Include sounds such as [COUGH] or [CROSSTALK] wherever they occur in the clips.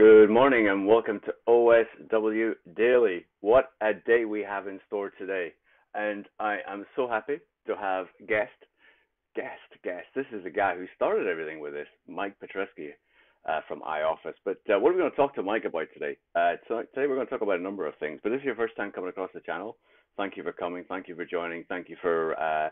Good morning and welcome to OSW Daily. What a day we have in store today. And I am so happy to have guest, guest, guest. This is the guy who started everything with this, Mike Petresky uh, from iOffice. But uh, what are we going to talk to Mike about today? Uh, so today we're going to talk about a number of things. But this is your first time coming across the channel. Thank you for coming. Thank you for joining. Thank you for uh,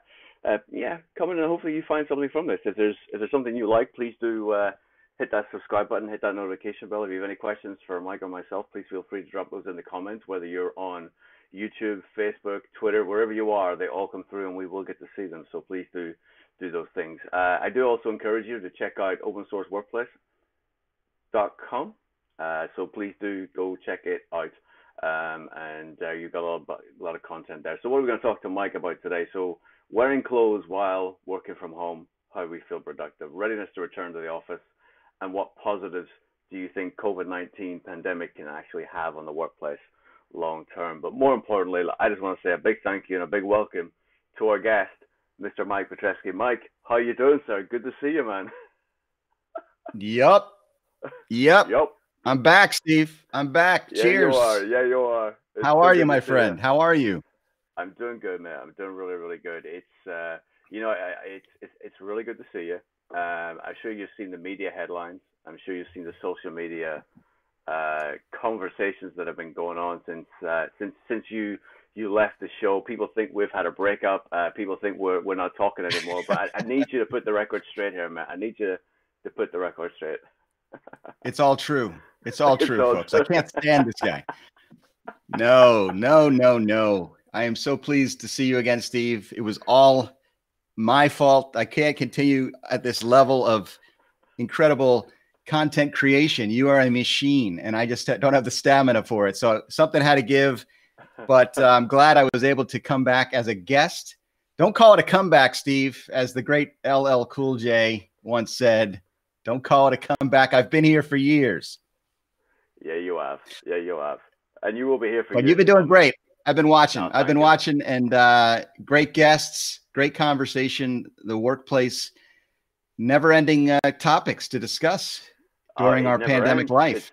uh, yeah coming and hopefully you find something from this. If there's if there's something you like, please do uh, hit that subscribe button, hit that notification bell. If you have any questions for Mike or myself, please feel free to drop those in the comments, whether you're on YouTube, Facebook, Twitter, wherever you are, they all come through and we will get to see them. So please do do those things. Uh, I do also encourage you to check out opensourceworkplace.com. Uh, so please do go check it out. Um, and uh, you've got a lot, of, a lot of content there. So what are we going to talk to Mike about today? So wearing clothes while working from home, how we feel productive, readiness to return to the office, and what positives do you think COVID-19 pandemic can actually have on the workplace long term? But more importantly, I just want to say a big thank you and a big welcome to our guest, Mr. Mike Petresky. Mike, how you doing, sir? Good to see you, man. [LAUGHS] Yup. Yep. Yep. I'm back, Steve. I'm back. Yeah, Cheers. you are. Yeah, you are. It's How are you, my friend? You. How are you? I'm doing good, man. I'm doing really, really good. It's uh, you know, it's it's it's really good to see you. Um, I'm sure you've seen the media headlines. I'm sure you've seen the social media uh, conversations that have been going on since uh, since since you you left the show. People think we've had a breakup. Uh, people think we're we're not talking anymore. But I, I, need you to put the record straight here, man. I need you to put the record straight. [LAUGHS] it's all true. It's all true, it's all folks. True. I can't stand this guy. [LAUGHS] No, no, no, no. I am so pleased to see you again, Steve. It was all my fault. I can't continue at this level of incredible content creation. You are a machine, and I just don't have the stamina for it. So something had to give. But uh, I'm glad I was able to come back as a guest. Don't call it a comeback, Steve, as the great LL Cool J once said. Don't call it a comeback. I've been here for years. Yeah, you have. Yeah, you have. And you will be here for. But you've been doing great. I've been watching. No, I've been watching, and uh, great guests great conversation. The workplace, never-ending uh, topics to discuss during uh, our pandemic ends. life. It's,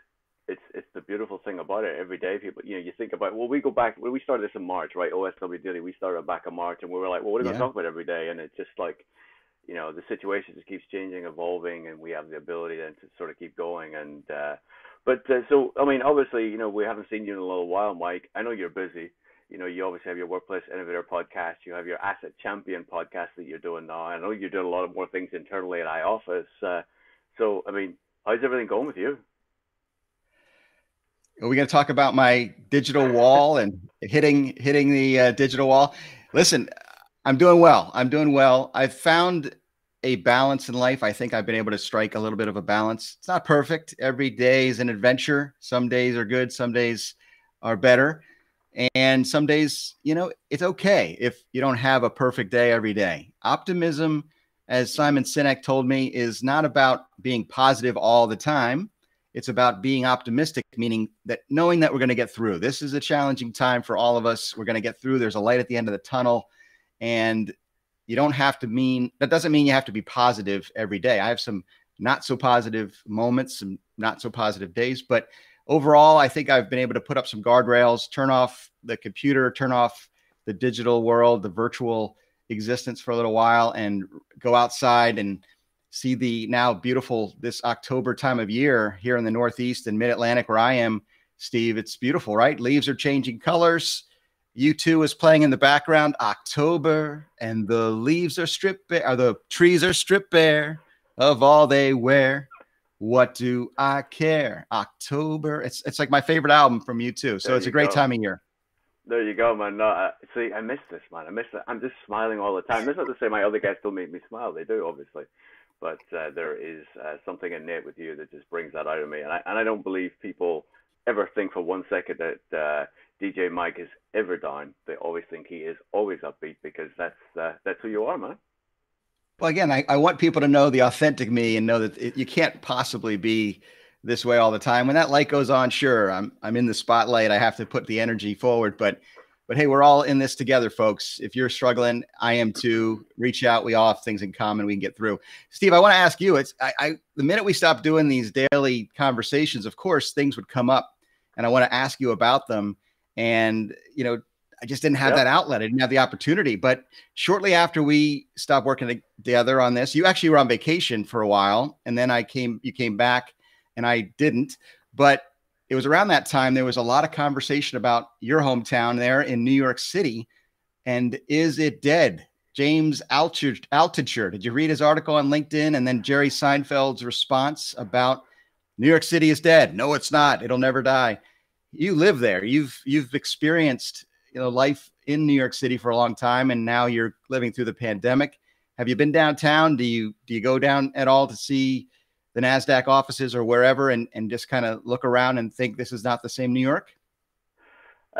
it's, it's the beautiful thing about it. Every day, people, you know, you think about. Well, we go back. Well, we started this in March, right? OSW Daily. We started back in March, and we were like, well, what are we yeah. going to talk about every day? And it's just like, you know, the situation just keeps changing, evolving, and we have the ability then to sort of keep going. And uh, but uh, so, I mean, obviously, you know, we haven't seen you in a little while, Mike. I know you're busy you know, you obviously have your Workplace Innovator podcast, you have your Asset Champion podcast that you're doing now. I know you're doing a lot of more things internally at iOffice. Uh, so, I mean, how's everything going with you? Are we going to talk about my digital wall and hitting hitting the uh, digital wall? Listen, I'm doing well. I'm doing well. I've found a balance in life. I think I've been able to strike a little bit of a balance. It's not perfect. Every day is an adventure. Some days are good. Some days are better. And some days, you know, it's okay if you don't have a perfect day every day. Optimism, as Simon Sinek told me, is not about being positive all the time. It's about being optimistic, meaning that knowing that we're going to get through. This is a challenging time for all of us. We're going to get through. There's a light at the end of the tunnel. And you don't have to mean that doesn't mean you have to be positive every day. I have some not so positive moments, some not so positive days, but overall, I think I've been able to put up some guardrails, turn off the computer, turn off the digital world, the virtual existence for a little while, and go outside and see the now beautiful this October time of year here in the Northeast and Mid Atlantic where I am. Steve, it's beautiful, right? Leaves are changing colors. U2 is playing in the background. October, and the leaves are stripped bare, or the trees are stripped bare of all they wear. What do I care? October. It's it's like my favorite album from U2. So there it's a great go. time of year. There you go, man. No, I, see, I miss this, man. I miss it. I'm just smiling all the time. That's not to say my other guests don't make me smile. They do, obviously, but uh, there is uh, something innate with you that just brings that out of me. And I and I don't believe people ever think for one second that uh, DJ Mike is ever down. They always think he is always upbeat because that's uh, that's who you are, man. Well, again, I, I want people to know the authentic me and know that it, you can't possibly be this way all the time. When that light goes on, sure, I'm I'm in the spotlight. I have to put the energy forward, but But hey, we're all in this together, folks. If you're struggling, I am too. Reach out. We all have things in common. We can get through. Steve, I want to ask you. It's I, I the minute we stopped doing these daily conversations, of course, things would come up, and I want to ask you about them. And you know, I just didn't have yep. that outlet. I didn't have the opportunity. But shortly after we stopped working together on this, you actually were on vacation for a while, and then I came. You came back, and I didn't. But it was around that time there was a lot of conversation about your hometown there in New York City. And is it dead? James Altucher. Did you read his article on LinkedIn and then Jerry Seinfeld's response about New York City is dead? No, it's not. It'll never die. You live there. You've you've experienced you know life in New York City for a long time, and now you're living through the pandemic. Have you been downtown? Do you do you go down at all to see the NASDAQ offices or wherever and, and just kind of look around and think this is not the same New York?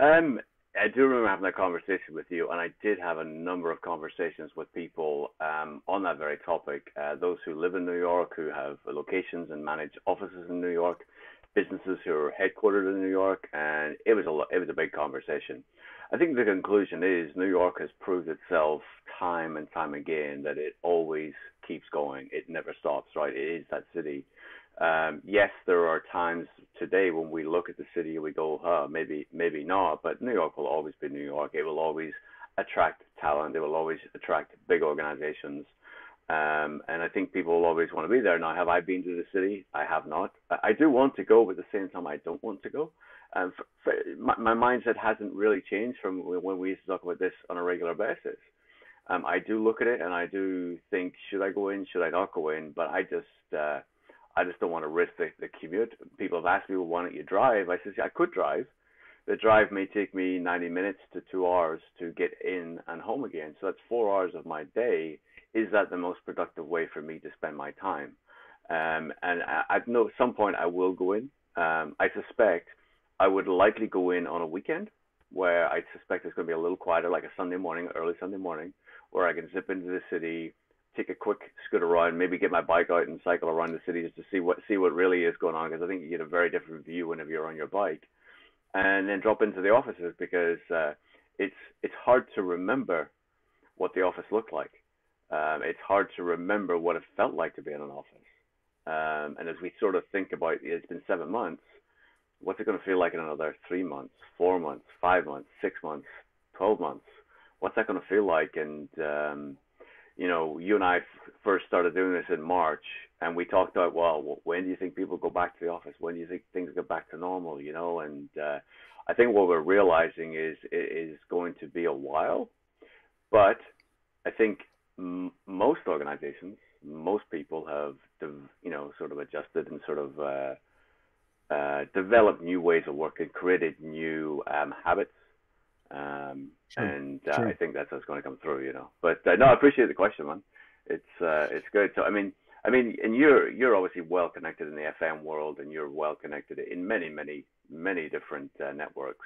Um, I do remember having that conversation with you, and I did have a number of conversations with people um, on that very topic. Uh, those who live in New York, who have locations and manage offices in New York, businesses who are headquartered in New York, and it was a it was a big conversation. I think the conclusion is New York has proved itself time and time again that it always keeps going. It never stops, right? It is that city. Um, yes, there are times today when we look at the city and we go, huh, maybe, maybe not, but New York will always be New York. It will always attract talent. It will always attract big organizations. Um, and I think people will always want to be there. Now, have I been to the city? I have not. I do want to go, but at the same time, I don't want to go. Um, for, for, my, my mindset hasn't really changed from when we used to talk about this on a regular basis. Um, I do look at it and I do think, should I go in? Should I not go in? But I just, uh, I just don't want to risk the, the commute. People have asked me, well, why don't you drive? I said, I could drive. The drive may take me 90 minutes to two hours to get in and home again. So that's four hours of my day. Is that the most productive way for me to spend my time? Um, and I, at no some point I will go in. Um, I suspect I would likely go in on a weekend where I suspect it's going to be a little quieter, like a Sunday morning, early Sunday morning, where I can zip into the city, take a quick scoot around, maybe get my bike out and cycle around the city just to see what see what really is going on. Because I think you get a very different view whenever you're on your bike, and then drop into the offices because uh, it's it's hard to remember what the office looked like. Um, it's hard to remember what it felt like to be in an office. Um, and as we sort of think about, it's been seven months. What's it going to feel like in another three months, four months, five months, six months, twelve months? What's that going to feel like? And um, you know, you and I f- first started doing this in March, and we talked about, well, when do you think people go back to the office? When do you think things go back to normal? You know, and uh, I think what we're realizing is is going to be a while, but I think m- most organizations, most people have, you know, sort of adjusted and sort of uh, uh, developed new ways of working, created new um, habits um, and uh, I think that's what's going to come through, you know. But uh, no, I appreciate the question, man. It's uh, it's good. So I mean, I mean, and you're you're obviously well connected in the FM world, and you're well connected in many, many, many different uh, networks.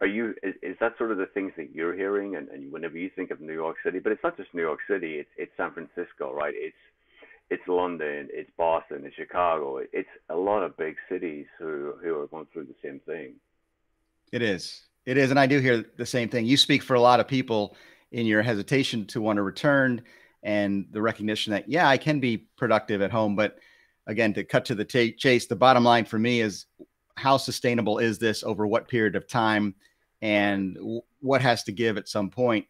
Are you? Is, is that sort of the things that you're hearing? And, and whenever you think of New York City, but it's not just New York City. It's it's San Francisco, right? It's it's London, it's Boston, it's Chicago. It's a lot of big cities who who are going through the same thing. It is. It is, and I do hear the same thing. You speak for a lot of people in your hesitation to want to return and the recognition that yeah, I can be productive at home, but again, to cut to the t- chase, the bottom line for me is how sustainable is this over what period of time, and what has to give at some point,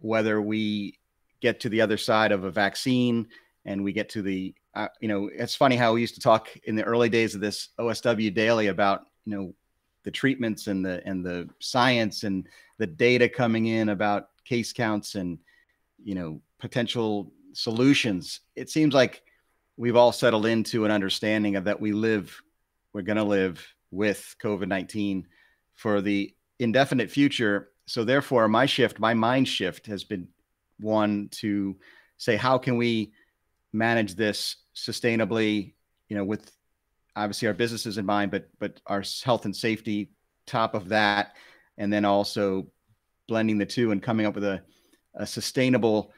whether we get to the other side of a vaccine and we get to the uh, you know it's funny how we used to talk in the early days of this OSW daily about you know the treatments and the and the science and the data coming in about case counts and you know potential solutions. It seems like we've all settled into an understanding of that we live we're going to live with covid-19 for the indefinite future. So therefore my shift my mind shift has been one to say how can we manage this sustainably you know with obviously our businesses in mind, but but our health and safety top of that, and then also blending the two and coming up with a, a sustainable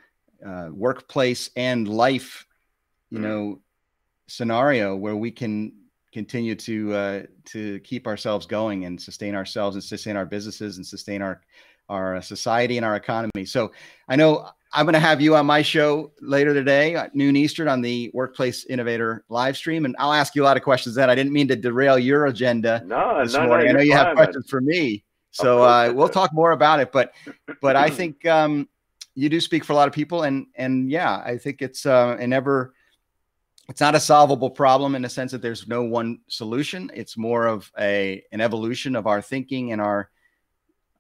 uh, workplace and life, you mm. know, scenario where we can continue to uh, to keep ourselves going and sustain ourselves and sustain our businesses and sustain our our society and our economy. So I know I'm going to have you on my show later today at noon Eastern on the Workplace Innovator live stream, and I'll ask you a lot of questions. Then I didn't mean to derail your agenda no, this no, morning. No, I know you fine, have questions man. for me, so uh, we'll talk more about it. But [CLEARS THROAT] but I think um, you do speak for a lot of people, and and yeah, I think it's uh, an ever it's not a solvable problem in the sense that there's no one solution. It's more of a an evolution of our thinking and our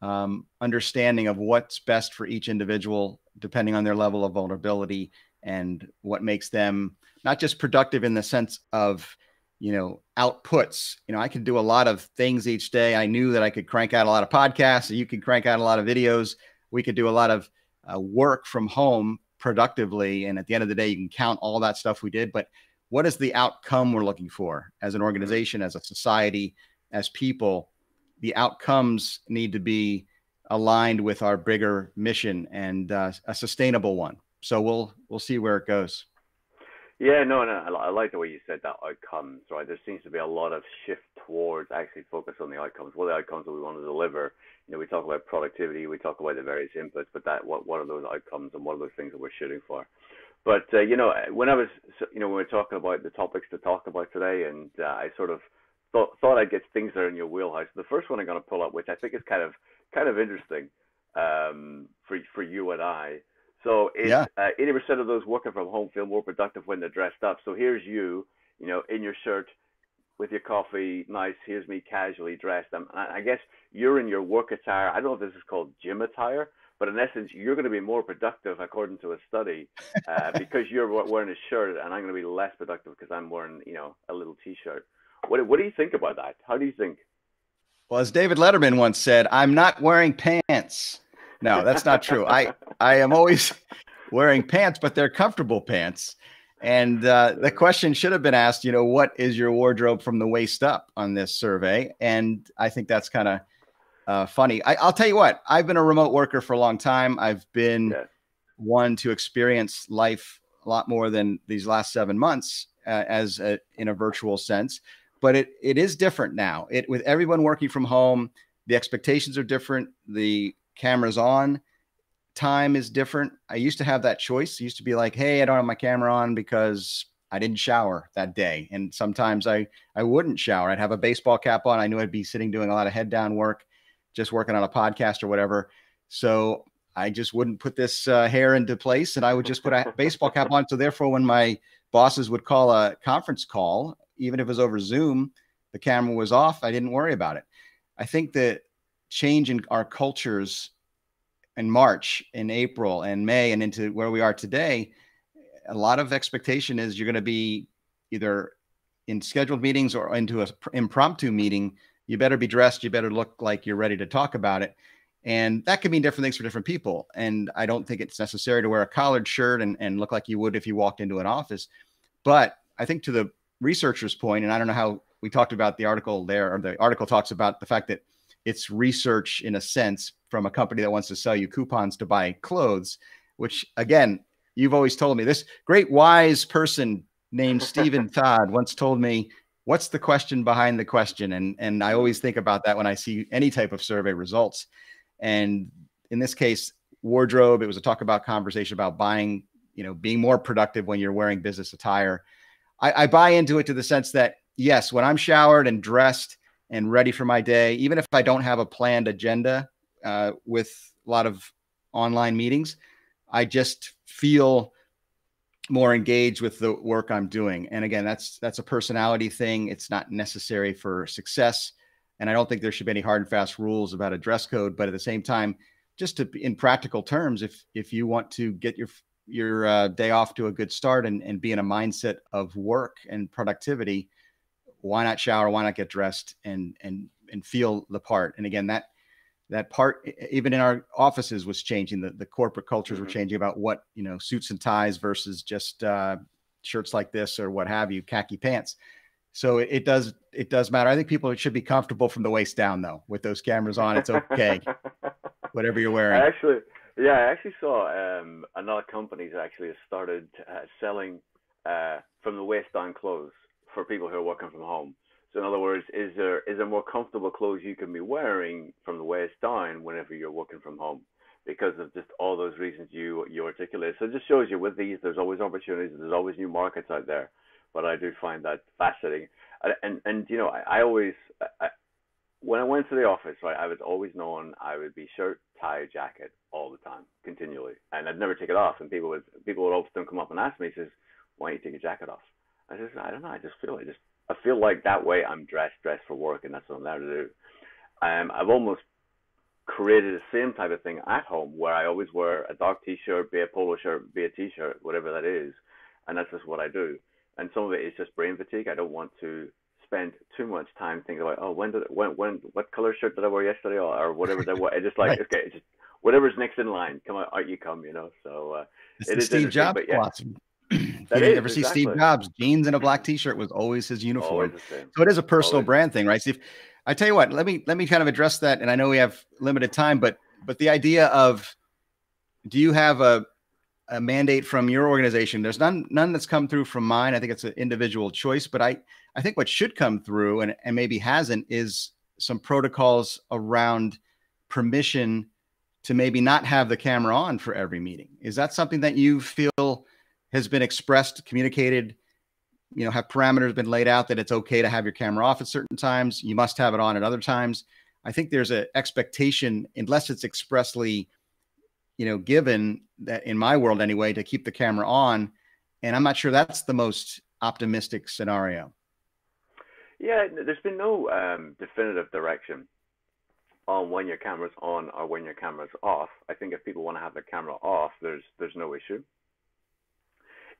um, understanding of what's best for each individual, depending on their level of vulnerability and what makes them not just productive in the sense of you know outputs. You know i could do a lot of things each day. I knew that i could crank out a lot of podcasts you could crank out a lot of videos. We could do a lot of uh, work from home productively and at the end of the day you can count all that stuff we did. But what is the outcome we're looking for as an organization as a society as people the outcomes need to be aligned with our bigger mission and uh, a sustainable one. So we'll we'll see where it goes. Yeah, no, no, I like the way you said that outcomes, right? There seems to be a lot of shift towards actually focus on the outcomes. What are the outcomes that we want to deliver? You know, we talk about productivity, we talk about the various inputs, but that what what are those outcomes and what are those things that we're shooting for? But uh, you know, when I was, you know, when we were talking about the topics to talk about today, and uh, I sort of thought thought I'd get things that are in your wheelhouse. The first one I'm going to pull up, which I think is kind of kind of interesting um, for for you and I. So it's yeah. uh, 80% of those working from home feel more productive when they're dressed up. So here's you, you know, in your shirt with your coffee, nice. Here's me casually dressed. I'm, I guess you're in your work attire. I don't know if this is called gym attire, but in essence, you're going to be more productive according to a study uh, [LAUGHS] because you're wearing a shirt, and I'm going to be less productive because I'm wearing, you know, a little t-shirt. What what do you think about that? How do you think? Well, as David Letterman once said, I'm not wearing pants. No, that's not true. I I am always [LAUGHS] wearing pants, but they're comfortable pants. And uh, the question should have been asked, you know, what is your wardrobe from the waist up on this survey? And I think that's kind of uh, funny. I, will tell you what, I've been a remote worker for a long time. I've been yeah. one to experience life a lot more than these last seven months uh, as a, in a virtual sense but it it is different now. It with everyone working from home, the expectations are different. The cameras on, time is different. I used to have that choice. Used to be like, hey, I don't have my camera on because I didn't shower that day, and sometimes I I wouldn't shower. I'd have a baseball cap on. I knew I'd be sitting doing a lot of head down work, just working on a podcast or whatever. So I just wouldn't put this uh, hair into place, and I would just put a baseball cap on. So therefore, when my bosses would call a conference call even if it was over Zoom, the camera was off. I didn't worry about it. I think that change in our cultures in March, in April, and May, and into where we are today, a lot of expectation is you're going to be either in scheduled meetings or into an impromptu meeting. You better be dressed. You better look like you're ready to talk about it. And that can mean different things for different people. And I don't think it's necessary to wear a collared shirt and, and look like you would if you walked into an office. But I think to the researcher's point, and I don't know how we talked about the article there, or the article talks about the fact that it's research in a sense from a company that wants to sell you coupons to buy clothes, which again, you've always told me this great wise person named Stephen [LAUGHS] Todd once told me, what's the question behind the question? And and I always think about that when I see any type of survey results. And in this case, wardrobe, it was a talk about conversation about buying, you know, being more productive when you're wearing business attire I, I buy into it to the sense that yes, when I'm showered and dressed and ready for my day, even if I don't have a planned agenda uh, with a lot of online meetings, I just feel more engaged with the work I'm doing. And again, that's that's a personality thing. It's not necessary for success. And I don't think there should be any hard and fast rules about a dress code. But at the same time, just to in practical terms, if if you want to get your your uh, day off to a good start and, and be in a mindset of work and productivity, why not shower? Why not get dressed and and and feel the part? And again, that that part even in our offices was changing. The the corporate cultures mm-hmm. were changing about what you know suits and ties versus just uh, shirts like this or what have you, khaki pants. So it, it does it does matter. I think people should be comfortable from the waist down though. With those cameras on, it's okay. [LAUGHS] Whatever you're wearing. Actually yeah, I actually saw um, another company that actually has started uh, selling uh, from the waist down clothes for people who are working from home. So in other words, is there is there more comfortable clothes you can be wearing from the waist down whenever you're working from home? Because of just all those reasons you you articulate. So it just shows you with these, there's always opportunities. There's always new markets out there. But I do find that fascinating. And and, and you know, I, I always when I went to the office, right, I was always known I would be shirt, tie, jacket all the time, continually, and I'd never take it off. And people would people would often come up and ask me, says, "Why don't you take your jacket off?" I says, "I don't know. I just feel I just I feel like that way I'm dressed dressed for work, and that's what I'm there to do." Um, I've almost created the same type of thing at home where I always wear a dark t-shirt, be a polo shirt, be a t-shirt, whatever that is, and that's just what I do. And some of it is just brain fatigue. I don't want to spend too much time thinking about oh when did when when what color shirt did I wear yesterday or, or whatever that was. I just like right. okay, just whatever's next in line. Come out, out you come, you know. So uh, it is Steve Jobs yeah. [CLEARS THROAT] you ever see. Steve Jobs jeans and a black T-shirt was always his uniform. Always so it is a personal always. brand thing, right? Steve, I tell you what, let me let me kind of address that. And I know we have limited time, but but the idea of do you have a a mandate from your organization? There's none none that's come through from mine. I think it's an individual choice, but I I think what should come through and, and maybe hasn't is some protocols around permission to maybe not have the camera on for every meeting. Is that something that you feel has been expressed, communicated? You know, have parameters been laid out that it's okay to have your camera off at certain times? You must have it on at other times. I think there's an expectation, unless it's expressly, you know, given that in my world anyway, to keep the camera on. And I'm not sure that's the most optimistic scenario. Yeah, there's been no um, definitive direction on when your camera's on or when your camera's off. I think if people want to have their camera off, there's there's no issue.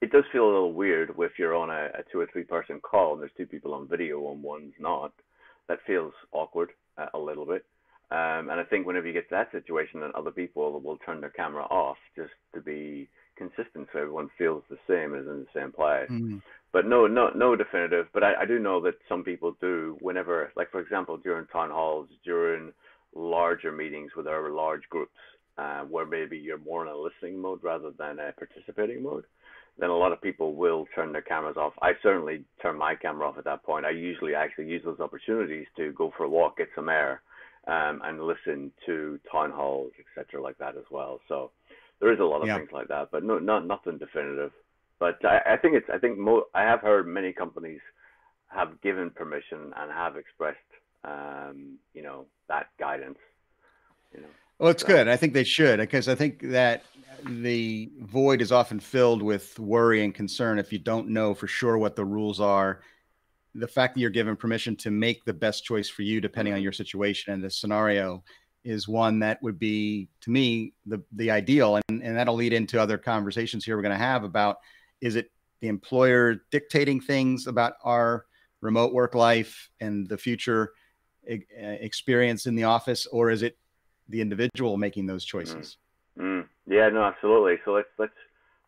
It does feel a little weird if you're on a, a two or three person call and there's two people on video and one's not. That feels awkward uh, a little bit. Um, and I think whenever you get to that situation, then other people will turn their camera off just to be consistent, so everyone feels the same as in the same place. Mm but no, no, no definitive. But I, I do know that some people do whenever, like for example, during town halls, during larger meetings with our large groups, uh, where maybe you're more in a listening mode rather than a participating mode. Then a lot of people will turn their cameras off. I certainly turn my camera off at that point. I usually actually use those opportunities to go for a walk, get some air, um, and listen to town halls, etc., like that as well. So there is a lot of yeah. things like that, but no, not nothing definitive. But I, I think it's I think mo- I have heard many companies have given permission and have expressed um, you know that guidance. You know. Well, it's so. good. I think they should because I think that the void is often filled with worry and concern if you don't know for sure what the rules are. The fact that you're given permission to make the best choice for you, depending on mm-hmm. your situation and the scenario, is one that would be to me the the ideal, and and that'll lead into other conversations here we're going to have about is it the employer dictating things about our remote work life and the future experience in the office, or is it the individual making those choices? Mm. Mm. Yeah, no, absolutely. So let's let's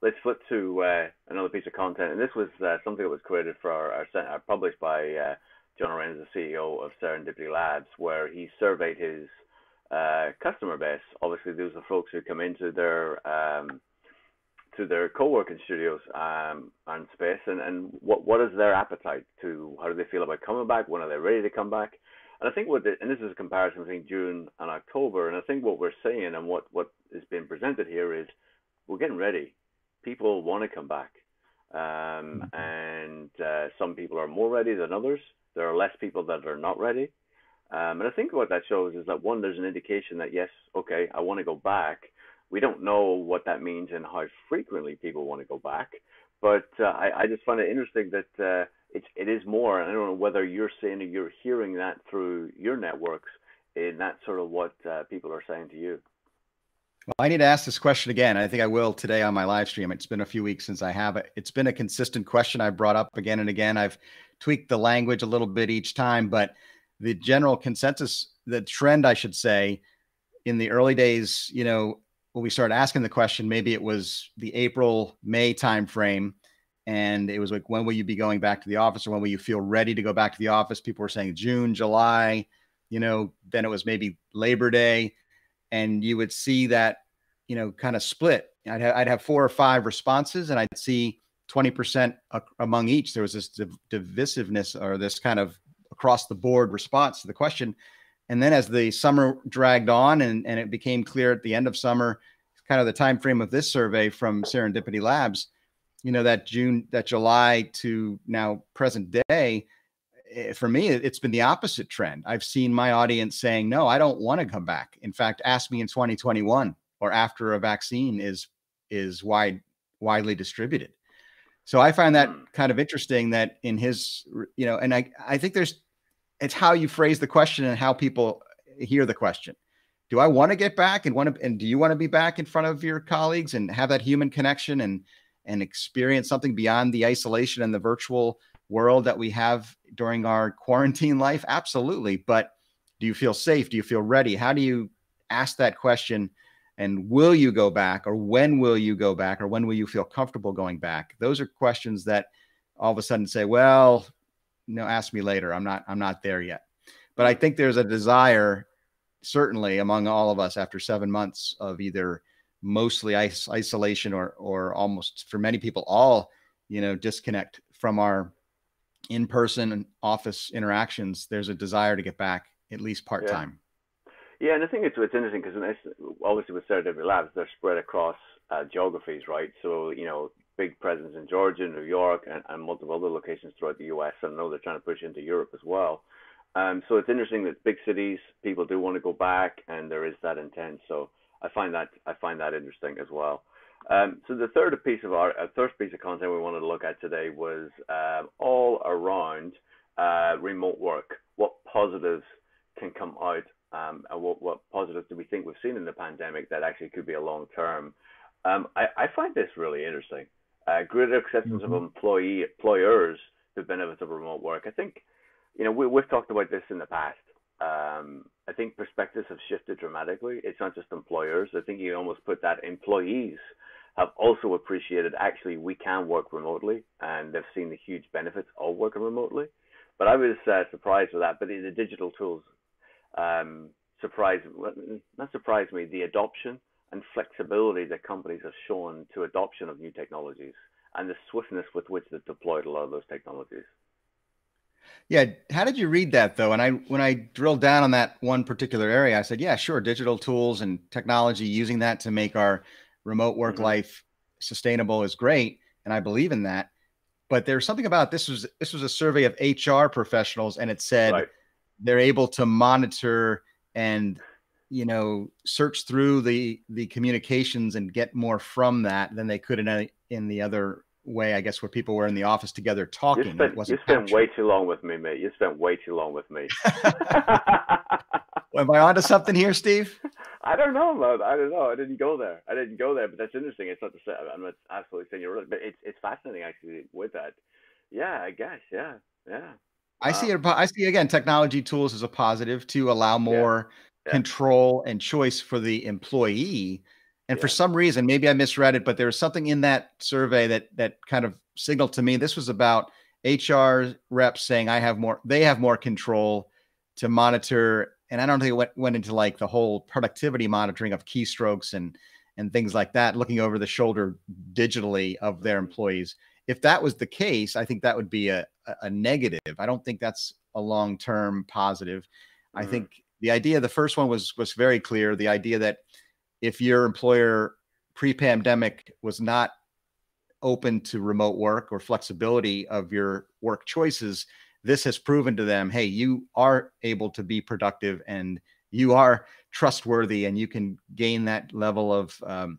let's flip to uh, another piece of content, and this was uh, something that was created for our, our uh, published by uh, John Arenas, the CEO of Serendipity Labs, where he surveyed his uh, customer base. Obviously, those are folks who come into their um, to their co-working studios um, and space, and, and what what is their appetite to? How do they feel about coming back? When are they ready to come back? And I think what the, and this is a comparison between June and October, and I think what we're seeing and what what is being presented here is we're getting ready. People want to come back, um, mm-hmm. and uh, some people are more ready than others. There are less people that are not ready. Um, and I think what that shows is that one, there's an indication that yes, okay, I want to go back, we don't know what that means and how frequently people want to go back. But uh, I, I just find it interesting that uh, it's it is more. And I don't know whether you're saying or you're hearing that through your networks, and that's sort of what uh, people are saying to you. Well, I need to ask this question again. I think I will today on my live stream. It's been a few weeks since I have it. It's been a consistent question I've brought up again and again. I've tweaked the language a little bit each time, but the general consensus, the trend, I should say, in the early days, you know, when we started asking the question, maybe it was the April May timeframe, and it was like, when will you be going back to the office, or when will you feel ready to go back to the office? People were saying June, July, you know. Then it was maybe Labor Day, and you would see that, you know, kind of split. I'd have, I'd have four or five responses, and I'd see 20% among each. There was this div- divisiveness or this kind of across the board response to the question. And then as the summer dragged on and, and it became clear at the end of summer, kind of the time frame of this survey from Serendipity Labs, you know, that June, that July to now present day, for me, it's been the opposite trend. I've seen my audience saying, no, I don't want to come back. In fact, ask me in 2021 or after a vaccine is is wide widely distributed. So I find that hmm. kind of interesting that in his, you know, and I I think there's it's how you phrase the question and how people hear the question. Do I want to get back and want to and do you want to be back in front of your colleagues and have that human connection and and experience something beyond the isolation and the virtual world that we have during our quarantine life? Absolutely. But do you feel safe? Do you feel ready? How do you ask that question? And will you go back, or when will you go back, or when will you feel comfortable going back? Those are questions that all of a sudden say, well, no, ask me later. I'm not, I'm not there yet. But I think there's a desire, certainly among all of us after seven months of either mostly isolation or, or almost for many people, all, you know, disconnect from our in-person office interactions. There's a desire to get back at least part-time. Yeah. yeah and I think it's, it's interesting because obviously with Serendipity Labs, they're spread across uh, geographies, right? So, you know, big presence in Georgia, New York, and, and multiple other locations throughout the U.S. I know they're trying to push into Europe as well. Um, so it's interesting that big cities, people do want to go back, and there is that intent. So I find that I find that interesting as well. Um, so the third piece of our uh, third piece of content we wanted to look at today was um, all around uh, remote work. What positives can come out, um, and what what positives do we think we've seen in the pandemic that actually could be a long term? Um, I, I find this really interesting uh, greater acceptance mm-hmm. of employee employers the benefits of remote work. I think, you know, we, we've talked about this in the past. Um, I think perspectives have shifted dramatically. It's not just employers. I think you almost put that employees have also appreciated actually we can work remotely and they've seen the huge benefits of working remotely. But I was uh, surprised with that. But the, digital tools um, surprised, not surprised me, the adoption and flexibility that companies have shown to adoption of new technologies and the swiftness with which they've deployed a lot of those technologies. Yeah, how did you read that though? And I when I drilled down on that one particular area, I said, yeah, sure, digital tools and technology using that to make our remote work mm-hmm. life sustainable is great, and I believe in that. But there's something about this was this was a survey of HR professionals, and it said right. they're able to monitor and you know search through the the communications and get more from that than they could in any, in the other way i guess where people were in the office together talking you spent, you spent way too long with me mate you spent way too long with me [LAUGHS] [LAUGHS] am i onto something here steve [LAUGHS] i don't know man. i don't know i didn't go there i didn't go there but that's interesting it's not to say i'm not absolutely saying you're right but it's it's fascinating actually with that yeah i guess yeah yeah I see it. Um, I see again technology tools as a positive to allow more yeah. control and choice for the employee. And yeah. for some reason, maybe I misread it, but there was something in that survey that that kind of signaled to me this was about HR reps saying I have more, they have more control to monitor. And I don't think it went, went into like the whole productivity monitoring of keystrokes and and things like that, looking over the shoulder digitally of their employees. If that was the case, I think that would be a, a negative. I don't think that's a long term positive. Mm-hmm. I think the idea the first one was was very clear the idea that if your employer pre-pandemic was not open to remote work or flexibility of your work choices this has proven to them hey you are able to be productive and you are trustworthy and you can gain that level of um,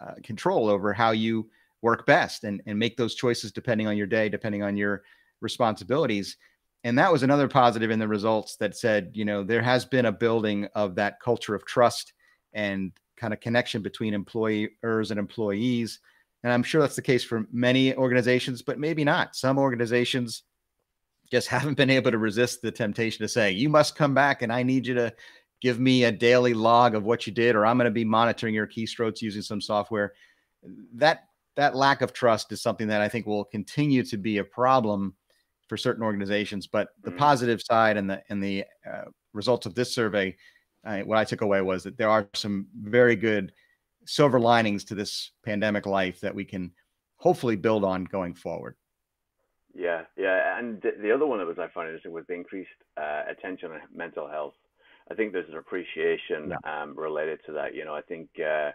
uh, control over how you work best and, and make those choices depending on your day depending on your responsibilities. And that was another positive in the results that said you know there has been a building of that culture of trust and kind of connection between employers and employees. And i'm sure that's the case for many organizations but maybe not. Some organizations just [LAUGHS] haven't been able to resist the temptation to say you must come back and i need you to give me a daily log of what you did or i'm going to be monitoring your keystrokes using some software that that lack of trust is something that i think will continue to be a problem for certain organizations. But the mm-hmm. positive side and the and the uh, results of this survey, uh, what I took away was that there are some very good silver linings to this pandemic life that we can hopefully build on going forward. Yeah, yeah, and the other one that was I found interesting was the increased uh, attention on mental health. I think there's an appreciation Yeah. um, related to that. You know, I think uh,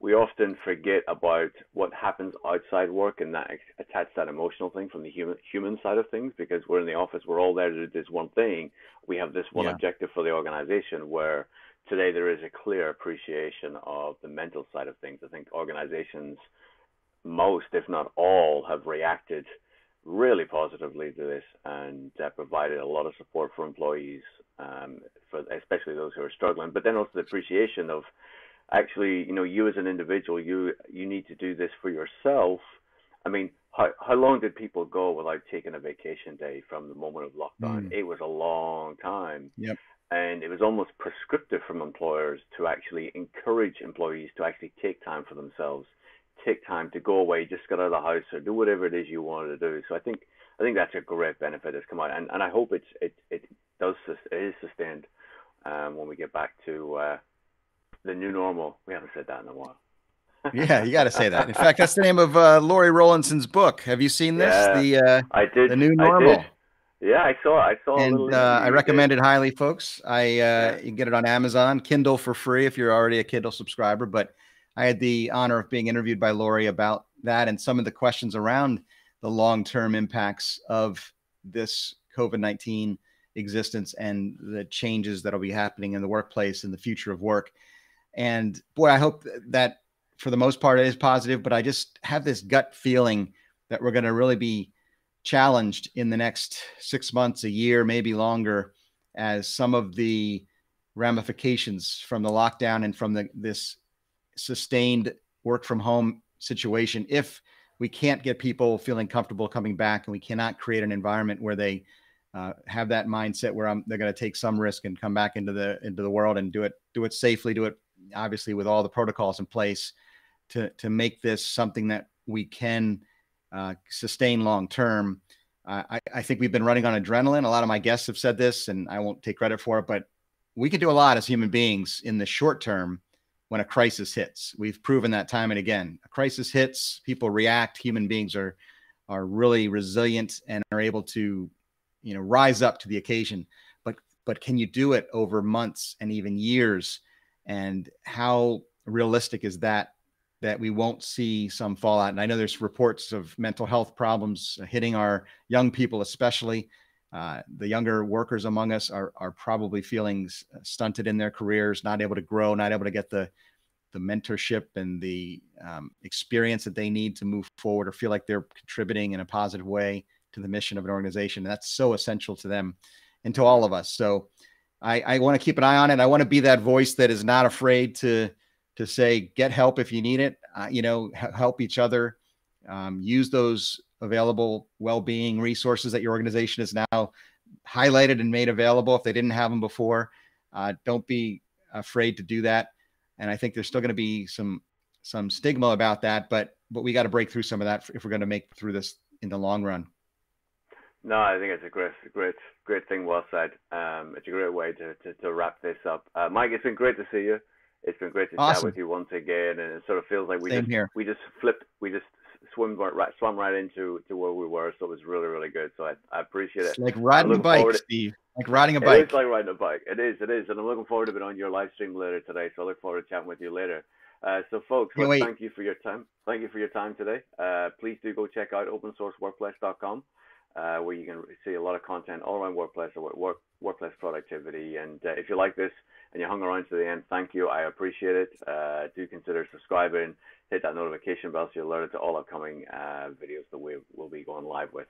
we often forget about what happens outside work and that attach that emotional thing from the human human side of things because we're in the office, we're all there to do this one thing. We have this one Yeah. objective for the organization. Where today there is a clear appreciation of the mental side of things. I think organizations, most if not all, have reacted really positively to this and uh, provided a lot of support for employees, um, for especially those who are struggling. But then also the appreciation of actually, you know, you as an individual, you you need to do this for yourself. I mean, how how long did people go without taking a vacation day from the moment of lockdown? Mm. It was a long time. Yep. And it was almost prescriptive from employers to actually encourage employees to actually take time for themselves, take time to go away, just get out of the house or do whatever it is you wanted to do. So I think I think that's a great benefit that's come out, and, and I hope it's it it does it is sustained um, when we get back to uh, the new normal. We haven't said that in a while. Yeah, you got to say that. In fact, that's the name of uh, Laurie Rollinson's book. Have you seen this? Yeah. The uh, I did. the new I normal. did. Yeah, I saw. I saw. a and uh, I recommend it highly, folks. I uh, Yeah. you can get it on Amazon, Kindle for free if you're already a Kindle subscriber. But I had the honor of being interviewed by Lori about that and some of the questions around the long-term impacts of this COVID nineteen existence and the changes that'll be happening in the workplace and the future of work. And boy, I hope that for the most part it is positive. But I just have this gut feeling that we're going to really be challenged in the next six months, a year, maybe longer, as some of the ramifications from the lockdown and from the, this sustained work from home situation, if we can't get people feeling comfortable coming back and we cannot create an environment where they uh, have that mindset where I'm, they're going to take some risk and come back into the into the world and do it do it safely, do it obviously with all the protocols in place to to make this something that we can uh, sustain long term. I, I think we've been running on adrenaline. A lot of my guests have said this, and I won't take credit for it, but we can do a lot as human beings in the short term when a crisis hits. We've proven that time and again. A crisis hits, people react. Human beings are are really resilient and are able to, you know, rise up to the occasion. But but can you do it over months and even years? And how realistic is that that we won't see some fallout. And I know there's reports of mental health problems hitting our young people, especially. Uh, the younger workers among us are, are probably feeling stunted in their careers, not able to grow, not able to get the, the mentorship and the um, experience that they need to move forward or feel like they're contributing in a positive way to the mission of an organization. And that's so essential to them and to all of us. So I, I want to keep an eye on it. I want to be that voice that is not afraid to to say get help if you need it uh, you know help each other um, use those available well-being resources that your organization is now highlighted and made available if they didn't have them before uh, don't be afraid to do that and i think there's still going to be some some stigma about that but but we got to break through some of that if we're going to make through this in the long run No, I think it's a great, great, great thing. Well said. Um, it's a great way to, to, to wrap this up. Uh, Mike, it's been great to see you. It's been great to chat with you once again, and it sort of feels like we Same just here. we just flipped, we just swim right, swam right into to where we were. So it was really, really good. So I, I appreciate it. it's like riding a bike to- steve like riding a bike is like riding a bike. It is, it is, and I'm looking forward to being on your live stream later today. So I look forward to chatting with you later. Uh, so, folks, look, thank you for your time. Thank you for your time today. Uh, please do go check out opensourceworkplace.com, uh, where you can see a lot of content all around workplace or work, workplace productivity. And uh, if you like this and you hung around to the end, thank you. I appreciate it. Uh, do consider subscribing, hit that notification bell so you're alerted to all upcoming uh, videos that we will be going live with.